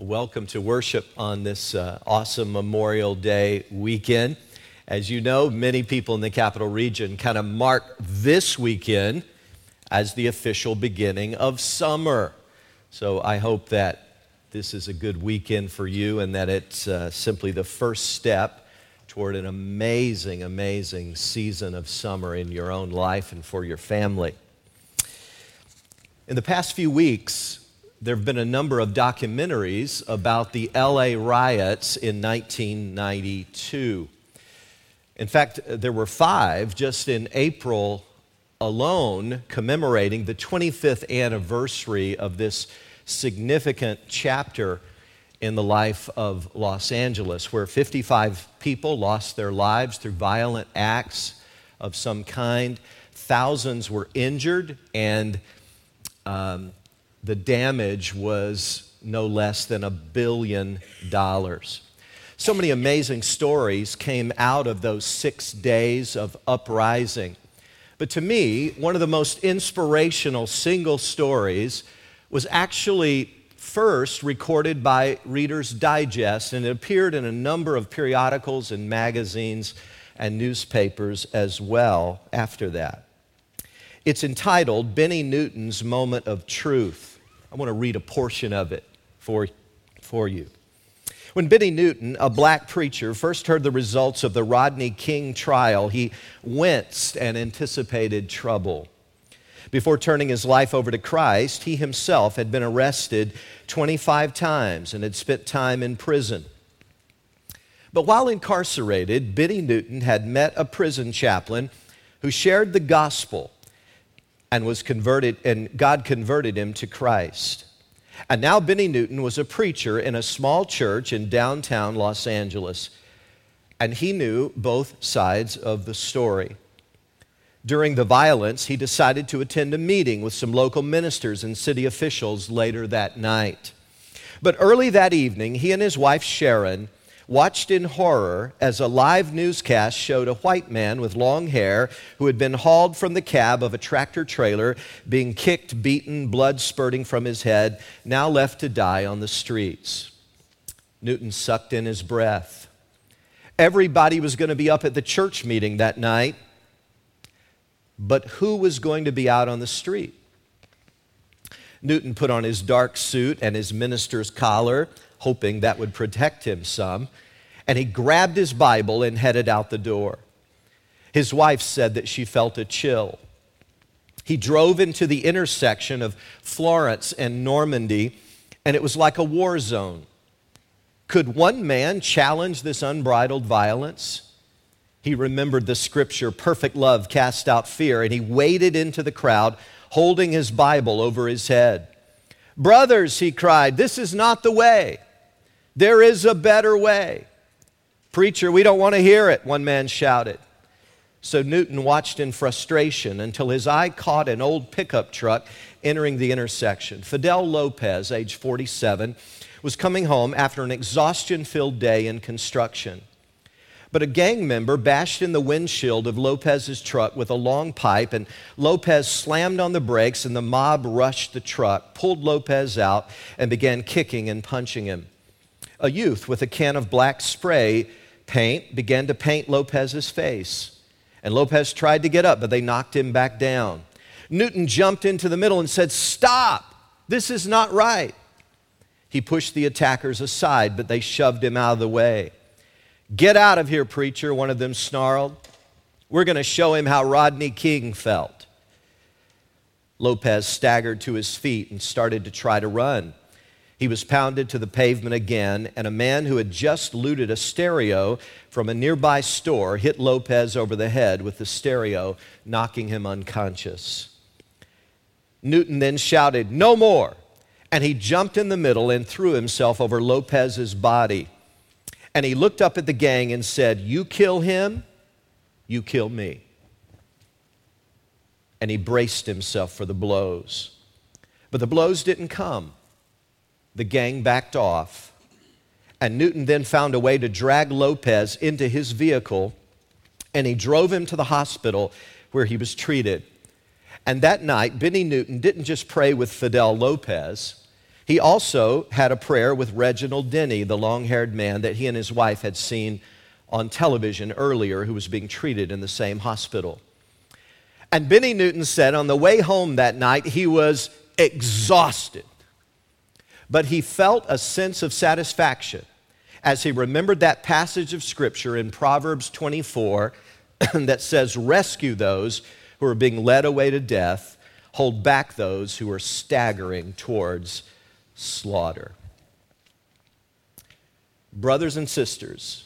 Welcome to worship on this uh, awesome Memorial Day weekend. As you know, many people in the capital region kind of mark this weekend as the official beginning of summer. So I hope that this is a good weekend for you and that it's uh, simply the first step toward an amazing, amazing season of summer in your own life and for your family. In the past few weeks, there have been a number of documentaries about the LA riots in 1992. In fact, there were five just in April alone commemorating the 25th anniversary of this significant chapter in the life of Los Angeles, where 55 people lost their lives through violent acts of some kind. Thousands were injured, and um, the damage was no less than a billion dollars. So many amazing stories came out of those six days of uprising. But to me, one of the most inspirational single stories was actually first recorded by Reader's Digest, and it appeared in a number of periodicals and magazines and newspapers as well after that. It's entitled Bennie Newton's Moment of Truth. I want to read a portion of it for, for you. When Bennie Newton, a black preacher, first heard the results of the Rodney King trial, he winced and anticipated trouble. Before turning his life over to Christ, he himself had been arrested 25 times and had spent time in prison. But while incarcerated, Bennie Newton had met a prison chaplain who shared the gospel and was converted, and God converted him to Christ. And now Bennie Newton was a preacher in a small church in downtown Los Angeles, and he knew both sides of the story. During the violence, he decided to attend a meeting with some local ministers and city officials later that night. But early that evening, he and his wife Sharon watched in horror as a live newscast showed a white man with long hair who had been hauled from the cab of a tractor trailer, being kicked, beaten, blood spurting from his head, now left to die on the streets. Newton sucked in his breath. Everybody was going to be up at the church meeting that night, but who was going to be out on the street? Newton put on his dark suit and his minister's collar, hoping that would protect him some. And he grabbed his Bible and headed out the door. His wife said that she felt a chill. He drove into the intersection of Florence and Normandie, and it was like a war zone. Could one man challenge this unbridled violence? He remembered the scripture, perfect love cast out fear, and he waded into the crowd, holding his Bible over his head. Brothers, he cried, this is not the way. There is a better way. Preacher, we don't want to hear it, one man shouted. So Newton watched in frustration until his eye caught an old pickup truck entering the intersection. Fidel Lopez, age 47, was coming home after an exhaustion filled day in construction. But a gang member bashed in the windshield of Lopez's truck with a long pipe, and Lopez slammed on the brakes, and the mob rushed the truck, pulled Lopez out, and began kicking and punching him a youth with a can of black spray paint began to paint Lopez's face. And Lopez tried to get up, but they knocked him back down. Newton jumped into the middle and said, Stop! This is not right. He pushed the attackers aside, but they shoved him out of the way. Get out of here, preacher, one of them snarled. We're going to show him how Rodney King felt. Lopez staggered to his feet and started to try to run. He was pounded to the pavement again, and a man who had just looted a stereo from a nearby store hit Lopez over the head with the stereo, knocking him unconscious. Newton then shouted, No more! And he jumped in the middle and threw himself over Lopez's body. And he looked up at the gang and said, You kill him, you kill me. And he braced himself for the blows. But the blows didn't come the gang backed off, and Newton then found a way to drag Lopez into his vehicle, and he drove him to the hospital where he was treated. And that night, Bennie Newton didn't just pray with Fidel Lopez, He also had a prayer with Reginald Denny, the long haired man that he and his wife had seen on television earlier, who was being treated in the same hospital. And Bennie Newton said on the way home that night, he was exhausted, but he felt a sense of satisfaction as he remembered that passage of Scripture in Proverbs 24 that says, Rescue those who are being led away to death, hold back those who are staggering towards slaughter. Brothers and sisters,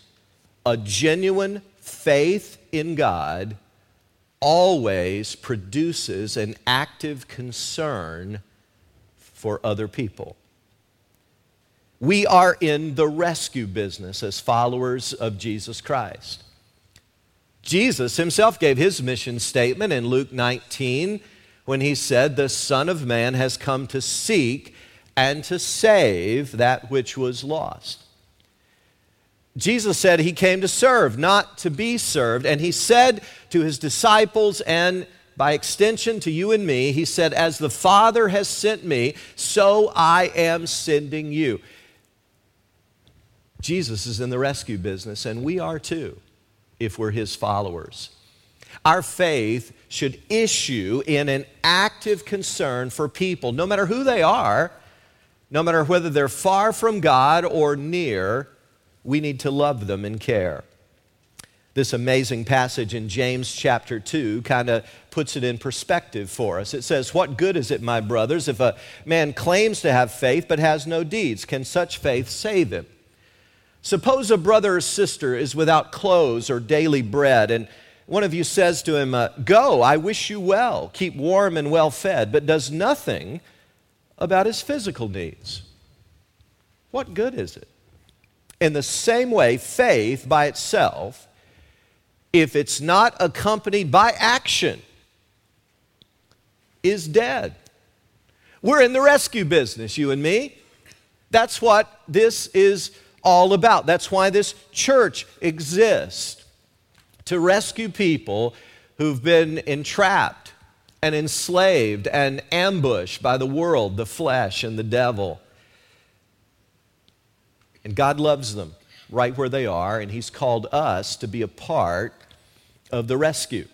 a genuine faith in God always produces an active concern for other people. We are in the rescue business as followers of Jesus Christ. Jesus himself gave his mission statement in Luke 19 when he said, The Son of Man has come to seek and to save that which was lost. Jesus said he came to serve, not to be served. And he said to his disciples and by extension to you and me, he said, As the Father has sent me, so I am sending you. Jesus is in the rescue business, and we are too, if we're his followers. Our faith should issue in an active concern for people, no matter who they are, no matter whether they're far from God or near, we need to love them and care. This amazing passage in James chapter 2 kind of puts it in perspective for us. It says, What good is it, my brothers, if a man claims to have faith but has no deeds? Can such faith save him? Suppose a brother or sister is without clothes or daily bread, and one of you says to him, uh, Go, I wish you well, keep warm and well fed, but does nothing about his physical needs. What good is it? In the same way, faith by itself, if it's not accompanied by action, is dead. We're in the rescue business, you and me. That's what this is all about. That's why this church exists to rescue people who've been entrapped and enslaved and ambushed by the world, the flesh, and the devil. And God loves them right where they are, and He's called us to be a part of the rescue.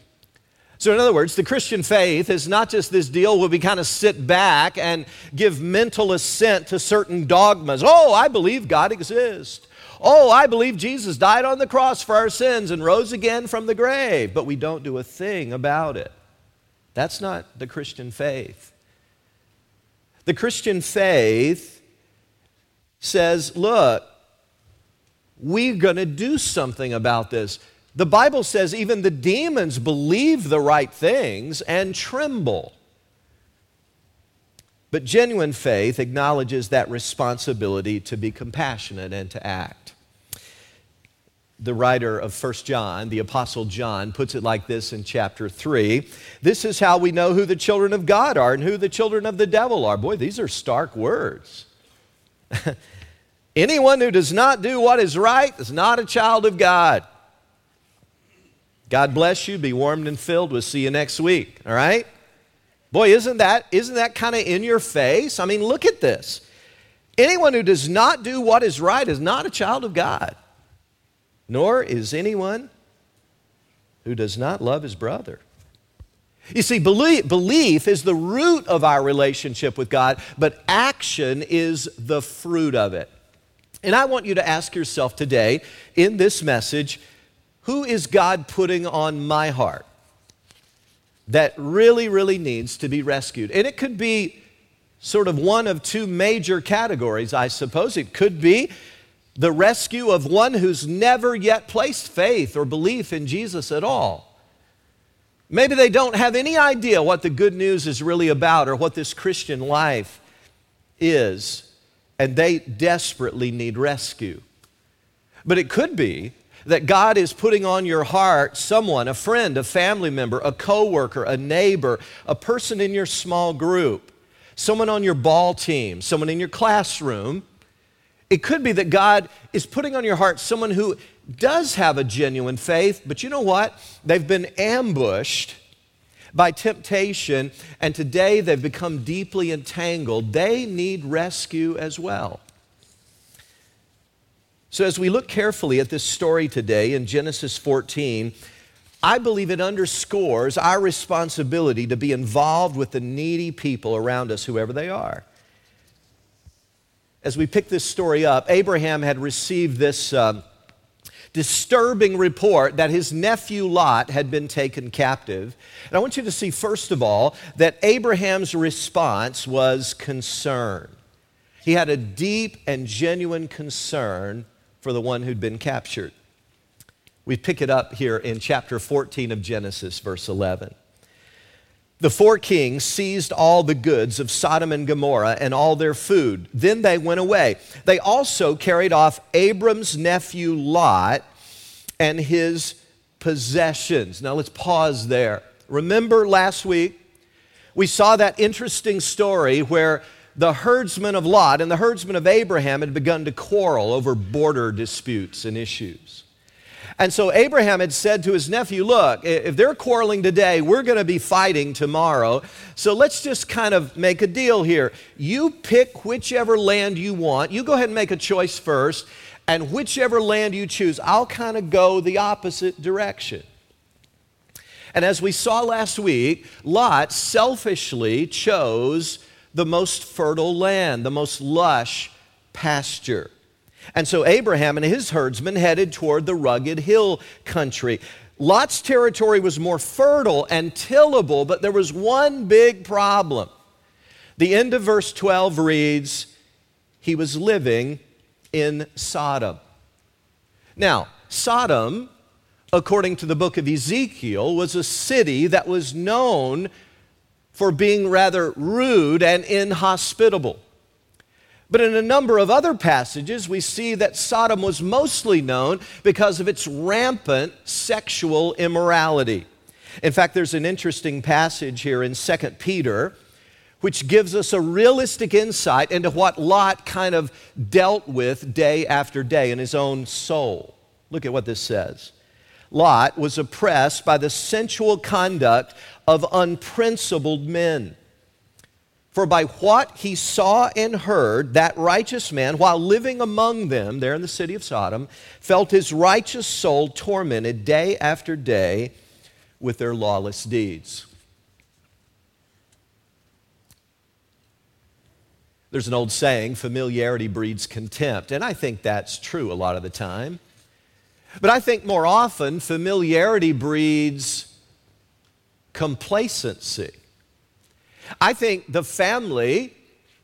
So, in other words, the Christian faith is not just this deal where we kind of sit back and give mental assent to certain dogmas. Oh, I believe God exists. Oh, I believe Jesus died on the cross for our sins and rose again from the grave, but we don't do a thing about it. That's not the Christian faith. The Christian faith says, look, we're going to do something about this. The Bible says even the demons believe the right things and tremble. But genuine faith acknowledges that responsibility to be compassionate and to act. The writer of 1 John, the Apostle John, puts it like this in chapter 3. This is how we know who the children of God are and who the children of the devil are. Boy, these are stark words. Anyone who does not do what is right is not a child of God. God bless you. Be warmed and filled. We'll see you next week. All right? Boy, isn't that, isn't that kind of in your face? I mean, look at this. Anyone who does not do what is right is not a child of God, nor is anyone who does not love his brother. You see, belief, belief is the root of our relationship with God, but action is the fruit of it. And I want you to ask yourself today in this message who is God putting on my heart that really, really needs to be rescued? And it could be sort of one of two major categories, I suppose. It could be the rescue of one who's never yet placed faith or belief in Jesus at all. Maybe they don't have any idea what the good news is really about or what this Christian life is, and they desperately need rescue. But it could be that God is putting on your heart someone, a friend, a family member, a coworker, a neighbor, a person in your small group, someone on your ball team, someone in your classroom. It could be that God is putting on your heart someone who does have a genuine faith, but you know what? They've been ambushed. by temptation, and today they've become deeply entangled. They need rescue as well. So, as we look carefully at this story today in Genesis 14, I believe it underscores our responsibility to be involved with the needy people around us, whoever they are. As we pick this story up, Abraham had received this um, disturbing report that his nephew Lot had been taken captive. And I want you to see, first of all, that Abraham's response was concern. He had a deep and genuine concern for the one who'd been captured. We pick it up here in chapter 14 of Genesis, verse 11. The four kings seized all the goods of Sodom and Gomorrah and all their food. Then they went away. They also carried off Abram's nephew Lot and his possessions. Now let's pause there. Remember last week, we saw that interesting story where the herdsmen of Lot and the herdsmen of Abraham had begun to quarrel over border disputes and issues. And so Abraham had said to his nephew, Look, if they're quarreling today, we're going to be fighting tomorrow. So let's just kind of make a deal here. You pick whichever land you want. You go ahead and make a choice first. And whichever land you choose, I'll kind of go the opposite direction. And as we saw last week, Lot selfishly chose the most fertile land, the most lush pasture. And so Abraham and his herdsmen headed toward the rugged hill country. Lot's territory was more fertile and tillable, but there was one big problem. The end of verse 12 reads, He was living in Sodom. Now, Sodom, according to the book of Ezekiel, was a city that was known for being rather rude and inhospitable. But in a number of other passages, we see that Sodom was mostly known because of its rampant sexual immorality. In fact, there's an interesting passage here in 2 Peter which gives us a realistic insight into what Lot kind of dealt with day after day in his own soul. Look at what this says. Lot was oppressed by the sensual conduct of unprincipled men. For by what he saw and heard, that righteous man, while living among them there in the city of Sodom, felt his righteous soul tormented day after day with their lawless deeds. There's an old saying familiarity breeds contempt, and I think that's true a lot of the time. But I think more often, familiarity breeds complacency. I think the family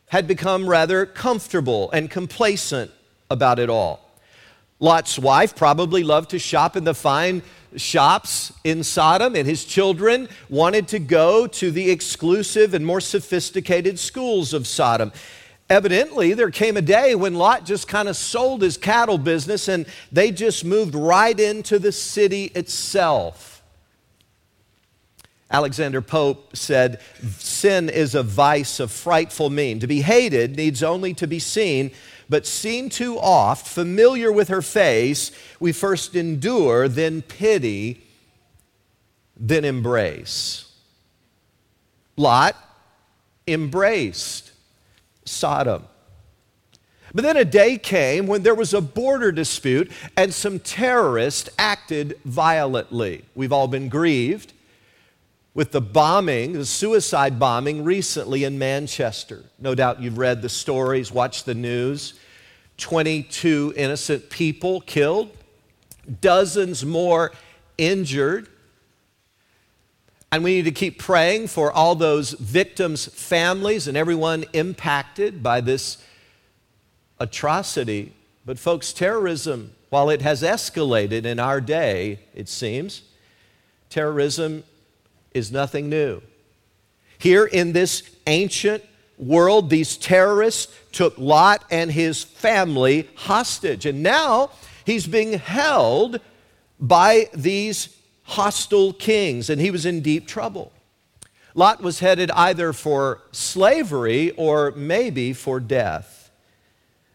had become rather comfortable and complacent about it all. Lot's wife probably loved to shop in the fine shops in Sodom, and his children wanted to go to the exclusive and more sophisticated schools of Sodom. Evidently, there came a day when Lot just kind of sold his cattle business and they just moved right into the city itself. Alexander Pope said, Sin is a vice of frightful mien. To be hated needs only to be seen, but seen too oft, familiar with her face, we first endure, then pity, then embrace. Lot embraced Sodom. But then a day came when there was a border dispute and some terrorists acted violently. We've all been grieved with the bombing, the suicide bombing recently in Manchester. No doubt you've read the stories, watched the news. 22 innocent people killed, dozens more injured. And we need to keep praying for all those victims' families and everyone impacted by this atrocity. But, folks, terrorism, while it has escalated in our day, it seems, terrorism is nothing new. Here in this ancient world, these terrorists took Lot and his family hostage. And now he's being held by these hostile kings, and he was in deep trouble. Lot was headed either for slavery or maybe for death.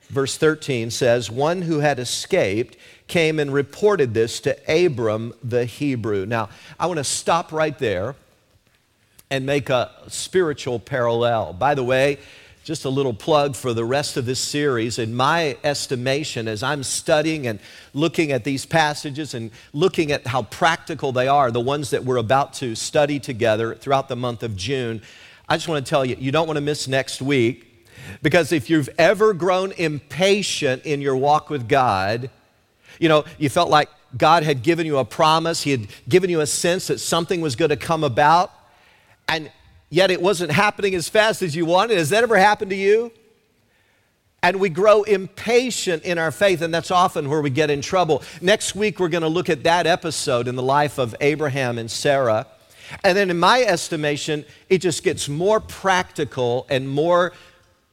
Verse 13 says, One who had escaped came and reported this to Abram the Hebrew. Now, I want to stop right there and make a spiritual parallel. By the way, just a little plug for the rest of this series. In my estimation, as I'm studying and looking at these passages and looking at how practical they are, the ones that we're about to study together throughout the month of June, I just want to tell you, you don't want to miss next week because if you've ever grown impatient in your walk with God, you know, you felt like God had given you a promise, He had given you a sense that something was going to come about, and yet it wasn't happening as fast as you wanted. Has that ever happened to you? And we grow impatient in our faith, and that's often where we get in trouble. Next week, we're going to look at that episode in the life of Abraham and Sarah. And then, in my estimation, it just gets more practical and more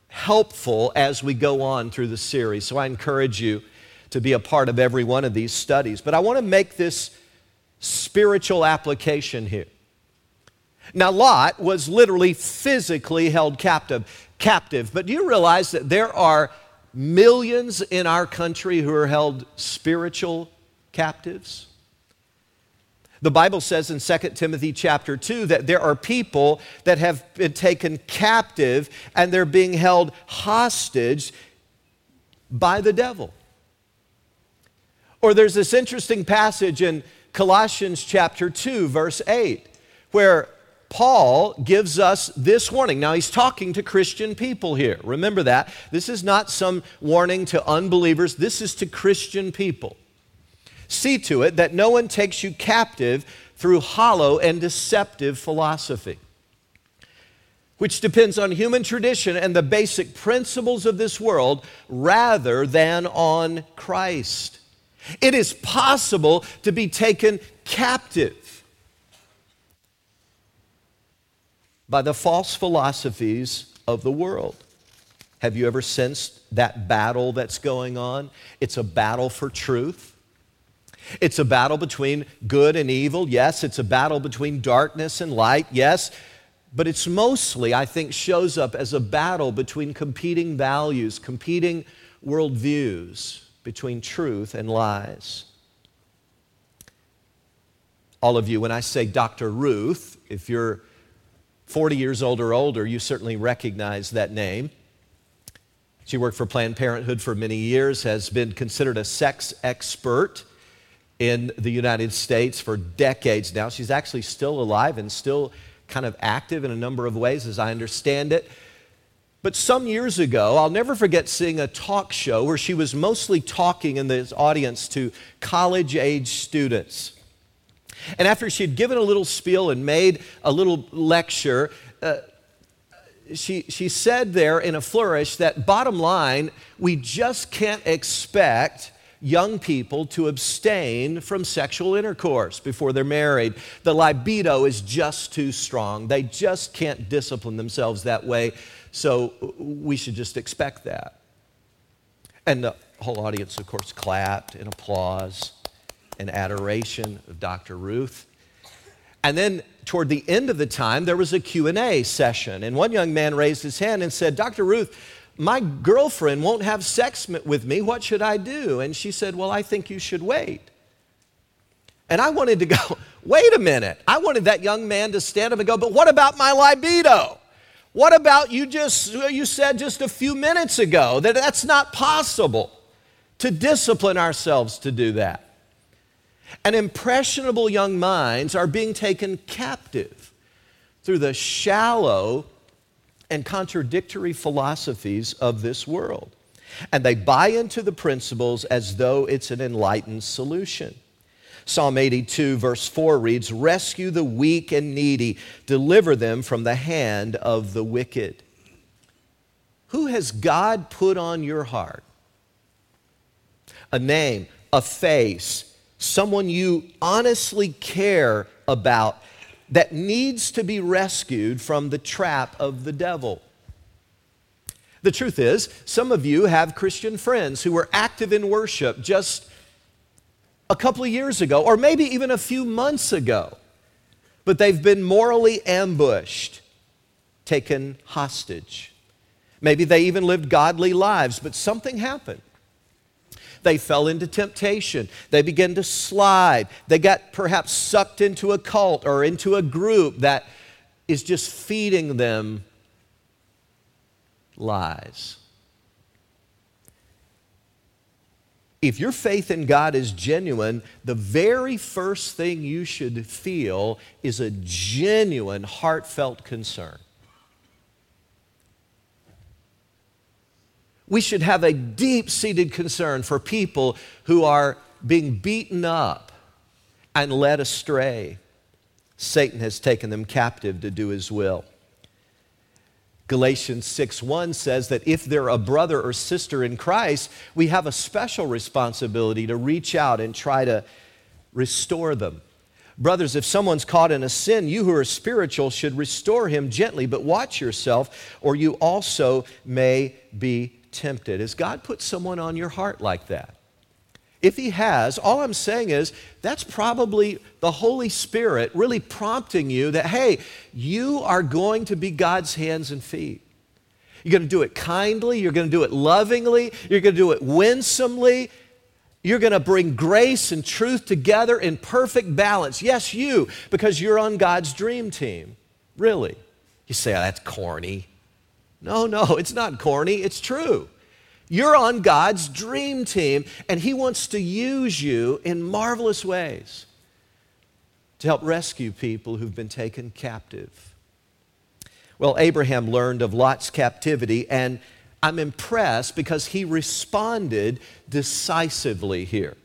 helpful as we go on through the series. So I encourage you to be a part of every one of these studies. But I want to make this spiritual application here. Now, Lot was literally physically held captive, captive. But do you realize that there are millions in our country who are held spiritual captives? The Bible says in 2 Timothy chapter 2 that there are people that have been taken captive and they're being held hostage by the devil. Or there's this interesting passage in Colossians chapter 2, verse 8, where Paul gives us this warning. Now, he's talking to Christian people here. Remember that. This is not some warning to unbelievers, this is to Christian people. See to it that no one takes you captive through hollow and deceptive philosophy, which depends on human tradition and the basic principles of this world rather than on Christ. It is possible to be taken captive by the false philosophies of the world. Have you ever sensed that battle that's going on? It's a battle for truth. It's a battle between good and evil. Yes, it's a battle between darkness and light. Yes, but it's mostly, I think, shows up as a battle between competing values, competing worldviews, between truth and lies. All of you, when I say Dr. Ruth, if you're 40 years old or older, you certainly recognize that name. She worked for Planned Parenthood for many years, has been considered a sex expert in the United States for decades now. She's actually still alive and still kind of active in a number of ways, as I understand it. But some years ago, I'll never forget seeing a talk show where she was mostly talking in the audience to college age students. And after she had given a little spiel and made a little lecture, uh, she, she said there in a flourish that bottom line, we just can't expect young people to abstain from sexual intercourse before they're married. The libido is just too strong. They just can't discipline themselves that way. So we should just expect that. And the whole audience, of course, clapped in applause and adoration of Dr. Ruth. And then toward the end of the time, there was a Q&A session. And one young man raised his hand and said, Dr. Ruth, my girlfriend won't have sex with me. What should I do? And she said, Well, I think you should wait. And I wanted to go, Wait a minute. I wanted that young man to stand up and go, But what about my libido? What about you just, you said just a few minutes ago that that's not possible to discipline ourselves to do that? And impressionable young minds are being taken captive through the shallow and contradictory philosophies of this world. And they buy into the principles as though it's an enlightened solution. Psalm 82, verse 4 reads Rescue the weak and needy, deliver them from the hand of the wicked. Who has God put on your heart? A name, a face, someone you honestly care about that needs to be rescued from the trap of the devil. The truth is, some of you have Christian friends who were active in worship just a couple of years ago, or maybe even a few months ago, but they've been morally ambushed, taken hostage. Maybe they even lived godly lives, but something happened. They fell into temptation. They began to slide. They got perhaps sucked into a cult or into a group that is just feeding them lies. If your faith in God is genuine, the very first thing you should feel is a genuine, heartfelt concern. We should have a deep seated concern for people who are being beaten up and led astray. Satan has taken them captive to do his will. Galatians 6:1 says that if they're a brother or sister in Christ, we have a special responsibility to reach out and try to restore them. Brothers, if someone's caught in a sin, you who are spiritual should restore him gently, but watch yourself, or you also may be tempted. Has God put someone on your heart like that? If He has, all I'm saying is that's probably the Holy Spirit really prompting you that, hey, you are going to be God's hands and feet. You're going to do it kindly, you're going to do it lovingly, you're going to do it winsomely. You're going to bring grace and truth together in perfect balance. Yes, you, because you're on God's dream team. Really. You say, oh, that's corny. No, no, it's not corny, it's true. You're on God's dream team, and He wants to use you in marvelous ways to help rescue people who've been taken captive. Well, Abraham learned of Lot's captivity, and I'm impressed because he responded decisively here.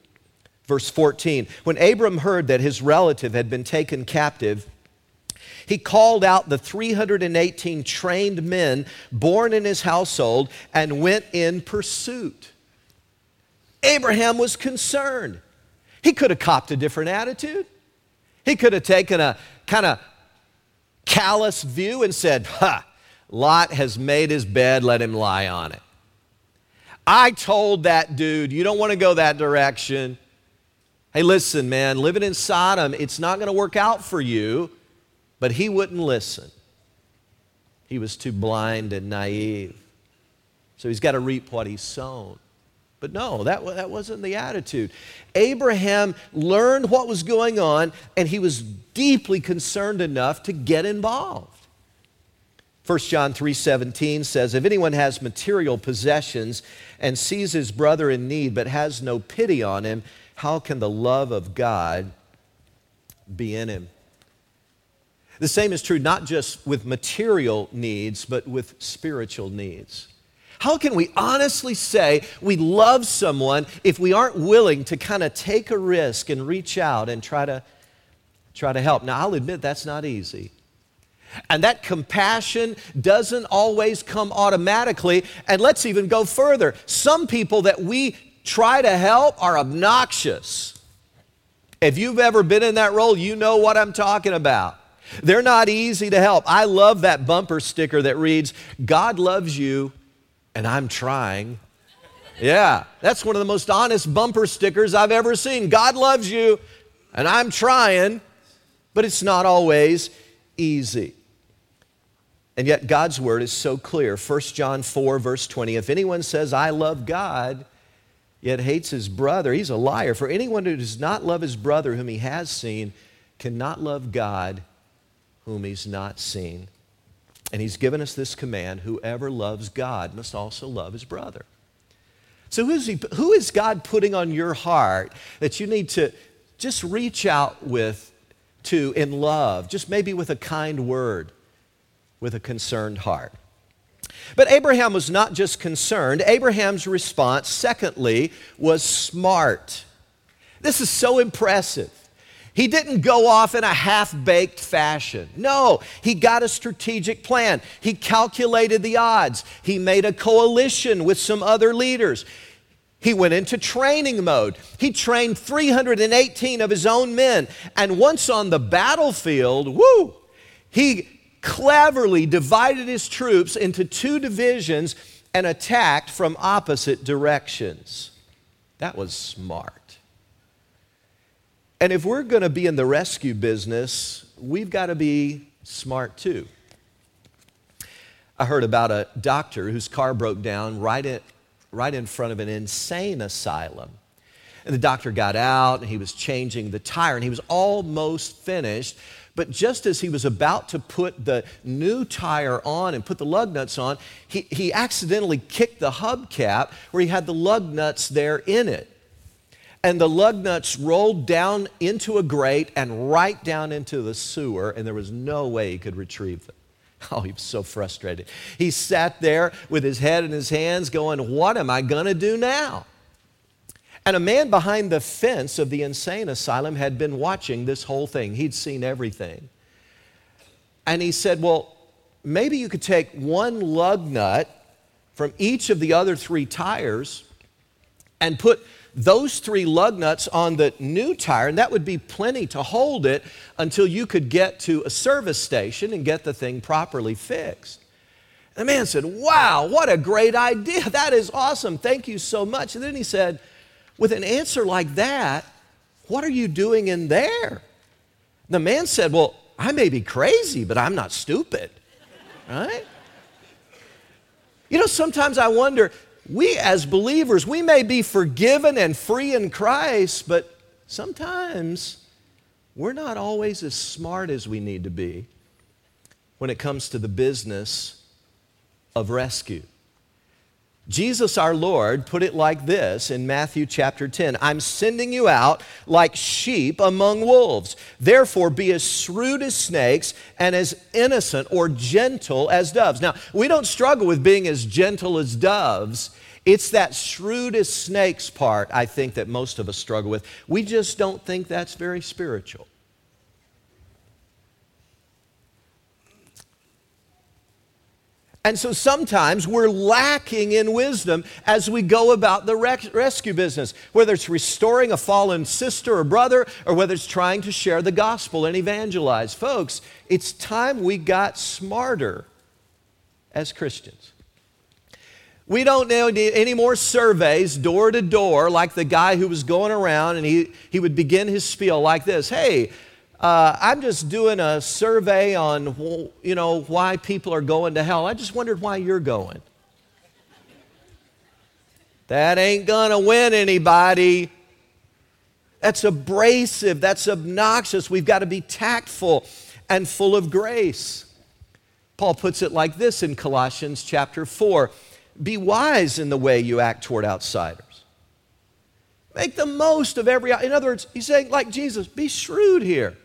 Verse 14 When Abram heard that his relative had been taken captive, he called out the 318 trained men born in his household and went in pursuit. Abraham was concerned. He could have copped a different attitude. He could have taken a kind of callous view and said, Ha, Lot has made his bed, let him lie on it. I told that dude, you don't want to go that direction. Hey, listen, man, living in Sodom, it's not going to work out for you. But he wouldn't listen. He was too blind and naive. So he's got to reap what he's sown. But no, that, that wasn't the attitude. Abraham learned what was going on, and he was deeply concerned enough to get involved. 1 John 3:17 says if anyone has material possessions and sees his brother in need but has no pity on him how can the love of God be in him the same is true not just with material needs, but with spiritual needs. How can we honestly say we love someone if we aren't willing to kind of take a risk and reach out and try to try to help? Now, I'll admit that's not easy. And that compassion doesn't always come automatically. And let's even go further. Some people that we try to help are obnoxious. If you've ever been in that role, you know what I'm talking about. They're not easy to help. I love that bumper sticker that reads, God loves you and I'm trying. Yeah, that's one of the most honest bumper stickers I've ever seen. God loves you and I'm trying, but it's not always easy. And yet God's word is so clear. 1 John 4, verse 20 If anyone says, I love God, yet hates his brother, he's a liar. For anyone who does not love his brother whom he has seen cannot love God whom he's not seen. And he's given us this command whoever loves God must also love his brother. So, who is, he, who is God putting on your heart that you need to just reach out with to in love, just maybe with a kind word, with a concerned heart? But Abraham was not just concerned. Abraham's response, secondly, was smart. This is so impressive. He didn't go off in a half baked fashion. No, he got a strategic plan. He calculated the odds. He made a coalition with some other leaders. He went into training mode. He trained 318 of his own men. And once on the battlefield, whoo, he cleverly divided his troops into two divisions and attacked from opposite directions. That was smart. And if we're going to be in the rescue business, we've got to be smart too. I heard about a doctor whose car broke down right, right in front of an insane asylum. And the doctor got out and he was changing the tire and he was almost finished But just as he was about to put the new tire on and put the lug nuts on, he, he accidentally kicked the hubcap where he had the lug nuts there in it. And the lug nuts rolled down into a grate and right down into the sewer, and there was no way he could retrieve them. Oh, he was so frustrated. He sat there with his head in his hands, going, What am I going to do now? And a man behind the fence of the insane asylum had been watching this whole thing. He'd seen everything. And he said, Well, maybe you could take one lug nut from each of the other three tires and put those three lug nuts on the new tire, and that would be plenty to hold it until you could get to a service station and get the thing properly fixed. The man said, Wow, what a great idea. That is awesome. Thank you so much. And then he said, with an answer like that, what are you doing in there? The man said, Well, I may be crazy, but I'm not stupid. Right? You know, sometimes I wonder, we as believers, we may be forgiven and free in Christ, but sometimes we're not always as smart as we need to be when it comes to the business of rescue. Jesus our Lord put it like this in Matthew chapter 10 I'm sending you out like sheep among wolves. Therefore, be as shrewd as snakes and as innocent or gentle as doves. Now, we don't struggle with being as gentle as doves. It's that shrewd as snakes part, I think, that most of us struggle with. We just don't think that's very spiritual. And so sometimes we're lacking in wisdom as we go about the rec- rescue business, whether it's restoring a fallen sister or brother, or whether it's trying to share the gospel and evangelize. Folks, it's time we got smarter as Christians. We don't need any more surveys door to door like the guy who was going around and he, he would begin his spiel like this Hey, uh, I'm just doing a survey on, you know, why people are going to hell. I just wondered why you're going. That ain't gonna win anybody. That's abrasive. That's obnoxious. We've got to be tactful and full of grace. Paul puts it like this in Colossians chapter 4 Be wise in the way you act toward outsiders. Make the most of every. In other words, he's saying, like Jesus, be shrewd here.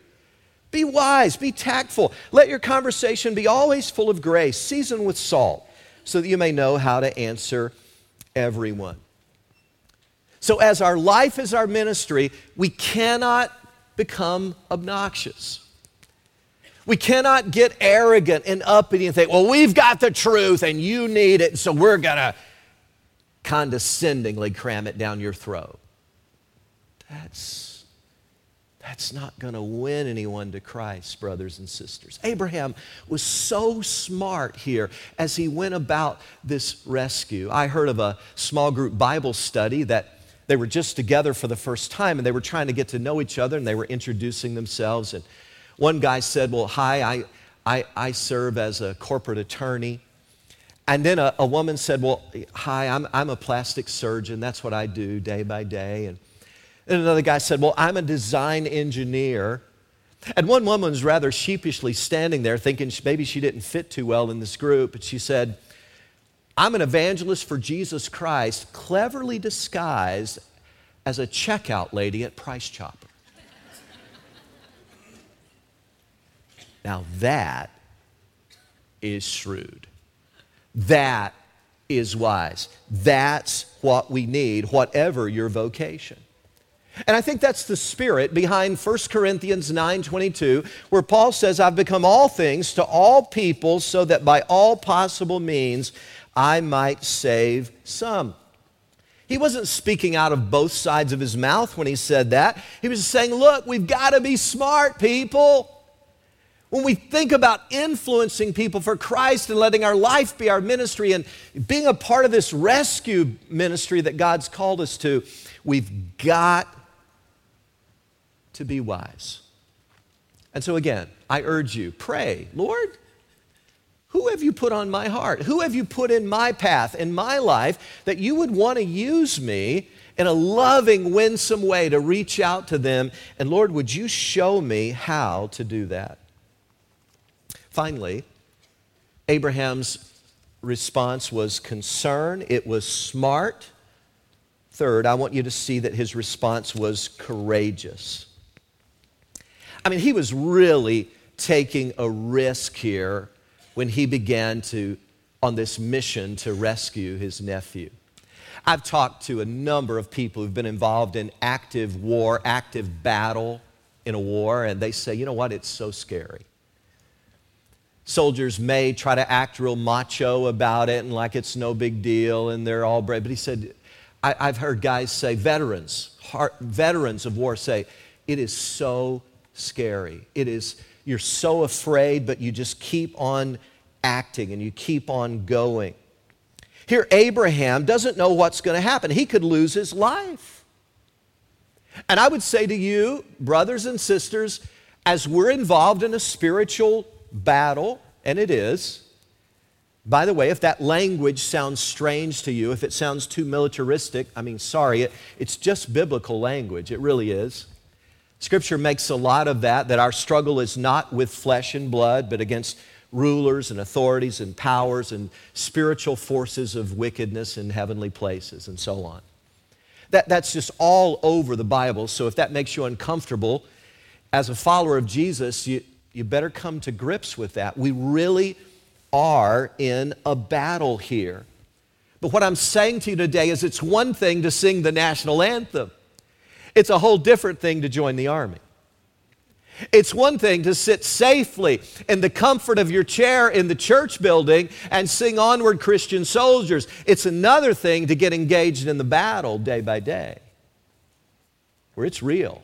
Be wise, be tactful. Let your conversation be always full of grace, seasoned with salt, so that you may know how to answer everyone. So, as our life is our ministry, we cannot become obnoxious. We cannot get arrogant and uppity and think, well, we've got the truth and you need it, so we're going to condescendingly cram it down your throat. That's that's not going to win anyone to Christ, brothers and sisters. Abraham was so smart here as he went about this rescue. I heard of a small group Bible study that they were just together for the first time and they were trying to get to know each other and they were introducing themselves. And one guy said, Well, hi, I, I, I serve as a corporate attorney. And then a, a woman said, Well, hi, I'm, I'm a plastic surgeon. That's what I do day by day. And and another guy said, Well, I'm a design engineer. And one woman was rather sheepishly standing there thinking maybe she didn't fit too well in this group. But she said, I'm an evangelist for Jesus Christ, cleverly disguised as a checkout lady at Price Chopper. now that is shrewd. That is wise. That's what we need, whatever your vocation. And I think that's the spirit behind 1 Corinthians 9:22 where Paul says I've become all things to all people so that by all possible means I might save some. He wasn't speaking out of both sides of his mouth when he said that. He was saying, "Look, we've got to be smart, people." When we think about influencing people for Christ and letting our life be our ministry and being a part of this rescue ministry that God's called us to, we've got to be wise. And so, again, I urge you pray, Lord, Who have you put on my heart? Who have you put in my path, in my life, that you would want to use me in a loving, winsome way to reach out to them? And Lord, would you show me how to do that? Finally, Abraham's response was concern, it was smart. Third, I want you to see that his response was courageous. I mean, he was really taking a risk here when he began to on this mission to rescue his nephew. I've talked to a number of people who've been involved in active war, active battle in a war, and they say, you know what, it's so scary. Soldiers may try to act real macho about it and like it's no big deal and they're all brave. But he said, I, have heard guys say, veterans, heart, veterans of war say, it is so scary. It is, you're so afraid, but you just keep on acting and you keep on going. Here, Abraham doesn't know what's going to happen. He could lose his life. And I would say to you, brothers and sisters, as we're involved in a spiritual battle, and it is, by the way, if that language sounds strange to you, if it sounds too militaristic, I mean, sorry, it, it's just biblical language. It really is. Scripture makes a lot of that, that our struggle is not with flesh and blood, but against rulers and authorities and powers and spiritual forces of wickedness in heavenly places and so on. That, that's just all over the Bible. So if that makes you uncomfortable, as a follower of Jesus, you, you better come to grips with that. We really are in a battle here. But what I'm saying to you today is it's one thing to sing the national anthem, it's a whole different thing to join the army. It's one thing to sit safely in the comfort of your chair in the church building and sing Onward Christian Soldiers. It's another thing to get engaged in the battle day by day, where it's real.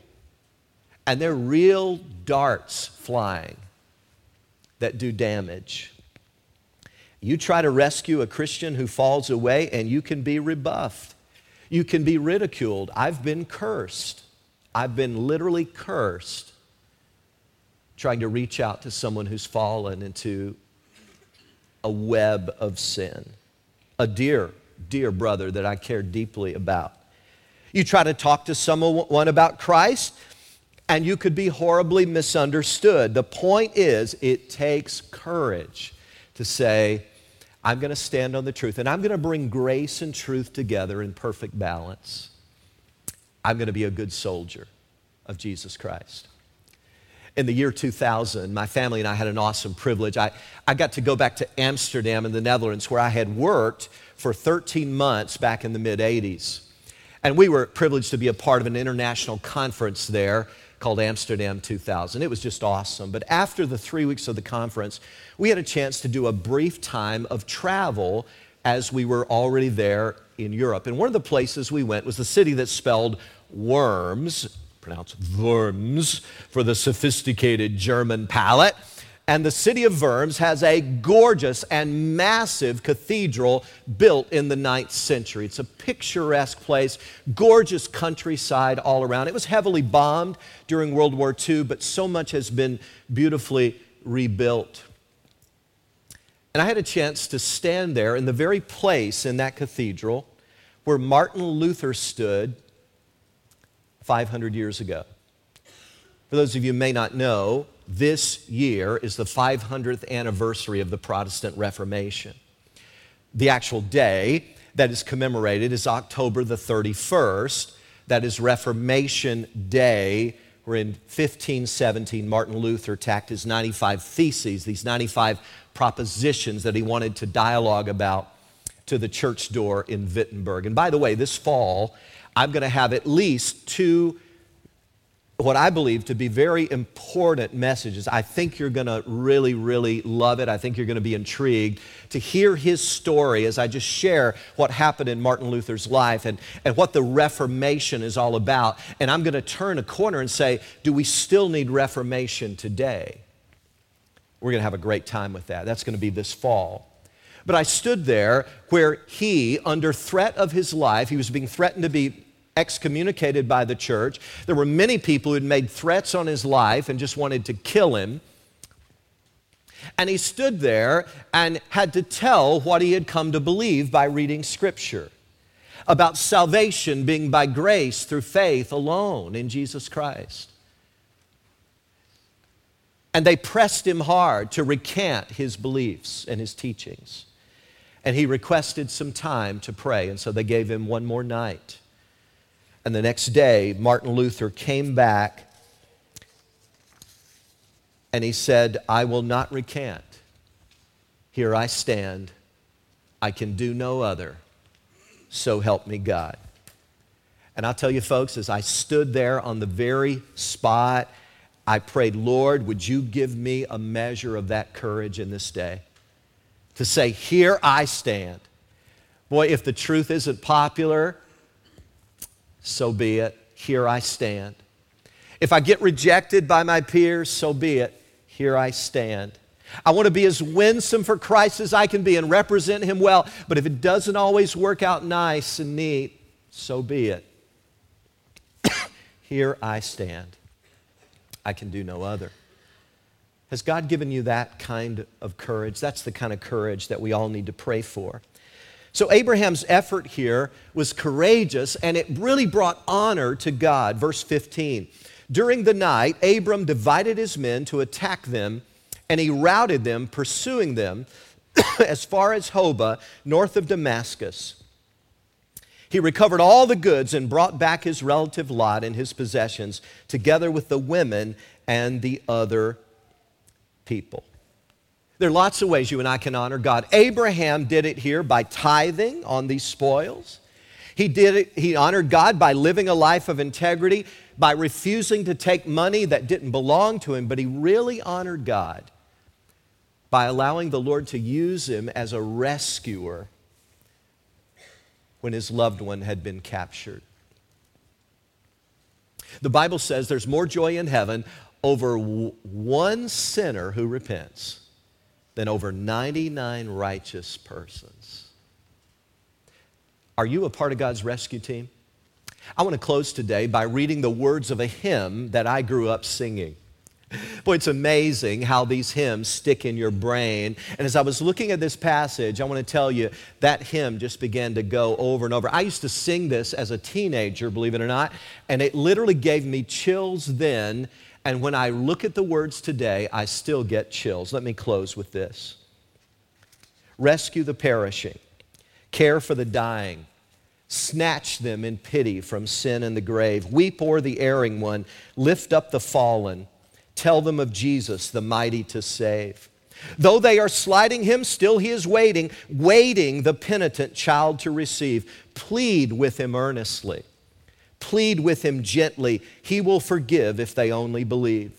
And there are real darts flying that do damage. You try to rescue a Christian who falls away, and you can be rebuffed. You can be ridiculed. I've been cursed. I've been literally cursed trying to reach out to someone who's fallen into a web of sin. A dear, dear brother that I care deeply about. You try to talk to someone about Christ, and you could be horribly misunderstood. The point is, it takes courage to say, I'm going to stand on the truth, and I'm going to bring grace and truth together in perfect balance. I'm going to be a good soldier of Jesus Christ in the year 2000, my family and I had an awesome privilege. I, I got to go back to Amsterdam in the Netherlands where I had worked for 13 months back in the mid 80s. And we were privileged to be a part of an international conference there called Amsterdam 2000. It was just awesome. But after the three weeks of the conference, we had a chance to do a brief time of travel as we were already there in Europe. And one of the places we went was the city that spelled Worms, pronounced Worms for the sophisticated German palate. And the city of Worms has a gorgeous and massive cathedral built in the ninth century. It's a picturesque place, gorgeous countryside all around. It was heavily bombed during World War II, but so much has been beautifully rebuilt. And I had a chance to stand there in the very place in that cathedral where Martin Luther stood 500 years ago. For those of you who may not know, this year is the 500th anniversary of the Protestant Reformation. The actual day that is commemorated is October the 31st. That is Reformation Day, where in 1517 Martin Luther tacked his 95 theses, these 95 propositions that he wanted to dialogue about to the church door in Wittenberg. And by the way, this fall, I'm going to have at least two, what I believe to be very important messages. I think you're going to really, really love it. I think you're going to be intrigued to hear his story as I just share what happened in Martin Luther's life and, and what the Reformation is all about. And I'm going to turn a corner and say, do we still need Reformation today? We're going to have a great time with that. That's going to be this fall. But I stood there where he, under threat of his life, he was being threatened to be excommunicated by the church. There were many people who had made threats on his life and just wanted to kill him. And he stood there and had to tell what he had come to believe by reading Scripture about salvation being by grace through faith alone in Jesus Christ. And they pressed him hard to recant his beliefs and his teachings. And he requested some time to pray, and so they gave him one more night. And the next day, Martin Luther came back and he said, I will not recant. Here I stand. I can do no other. So help me God. And I'll tell you, folks, as I stood there on the very spot, I prayed, Lord, would you give me a measure of that courage in this day? To say, Here I stand. Boy, if the truth isn't popular, so be it. Here I stand. If I get rejected by my peers, so be it. Here I stand. I want to be as winsome for Christ as I can be and represent Him well. But if it doesn't always work out nice and neat, so be it. Here I stand. I can do no other. Has God given you that kind of courage? That's the kind of courage that we all need to pray for. So, Abraham's effort here was courageous and it really brought honor to God. Verse 15 During the night, Abram divided his men to attack them, and he routed them, pursuing them as far as Hobah, north of Damascus. He recovered all the goods and brought back his relative Lot and his possessions, together with the women and the other people. There are lots of ways you and I can honor God. Abraham did it here by tithing on these spoils. He did it, he honored God by living a life of integrity, by refusing to take money that didn't belong to him, but he really honored God by allowing the Lord to use him as a rescuer when his loved one had been captured. The Bible says there's more joy in heaven over one sinner who repents than over 99 righteous persons. Are you a part of God's rescue team? I want to close today by reading the words of a hymn that I grew up singing. Boy, it's amazing how these hymns stick in your brain. And as I was looking at this passage, I want to tell you that hymn just began to go over and over. I used to sing this as a teenager, believe it or not, and it literally gave me chills then and when I look at the words today, I still get chills. Let me close with this rescue the perishing, care for the dying, snatch them in pity from sin and the grave, weep o'er the erring one, lift up the fallen, tell them of Jesus, the mighty to save. Though they are sliding him, still he is waiting, waiting the penitent child to receive. Plead with him earnestly. Plead with him gently. He will forgive if they only believe.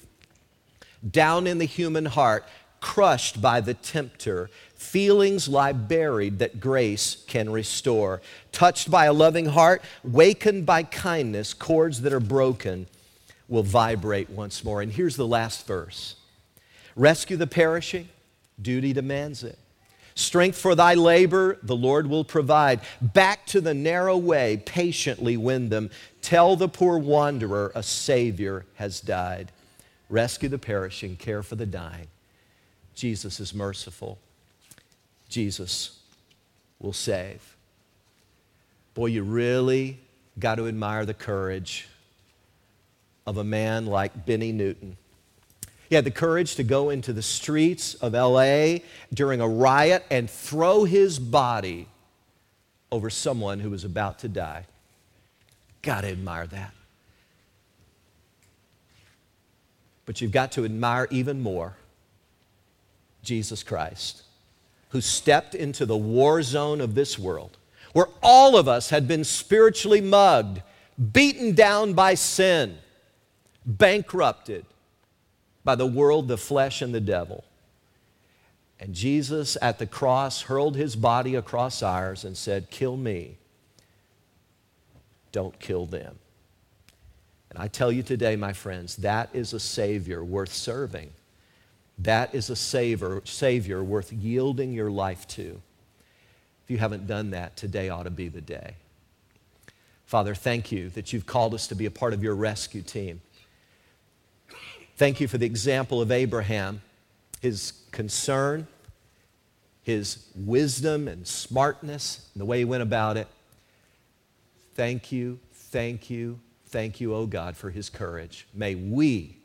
Down in the human heart, crushed by the tempter, feelings lie buried that grace can restore. Touched by a loving heart, wakened by kindness, chords that are broken will vibrate once more. And here's the last verse Rescue the perishing, duty demands it. Strength for thy labor, the Lord will provide. Back to the narrow way, patiently win them. Tell the poor wanderer a Savior has died. Rescue the perishing, care for the dying. Jesus is merciful. Jesus will save. Boy, you really got to admire the courage of a man like Bennie Newton he had the courage to go into the streets of LA during a riot and throw his body over someone who was about to die. Gotta admire that. But you've got to admire even more Jesus Christ, who stepped into the war zone of this world, where all of us had been spiritually mugged, beaten down by sin, bankrupted, by the world, the flesh, and the devil. And Jesus at the cross hurled his body across ours and said, Kill me. Don't kill them. And I tell you today, my friends, that is a Savior worth serving. That is a savior, savior worth yielding your life to. If you haven't done that, today ought to be the day. Father, thank you that you've called us to be a part of your rescue team. Thank you for the example of Abraham. his concern, his wisdom and smartness, and the way he went about it. Thank you, thank you, thank you, oh God, for his courage. May we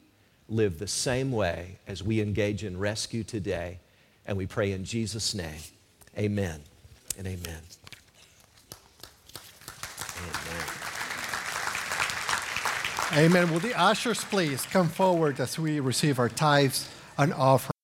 live the same way as we engage in rescue today. And we pray in Jesus' name. Amen and amen. Amen. Amen. Will the ushers please come forward as we receive our tithes and offerings?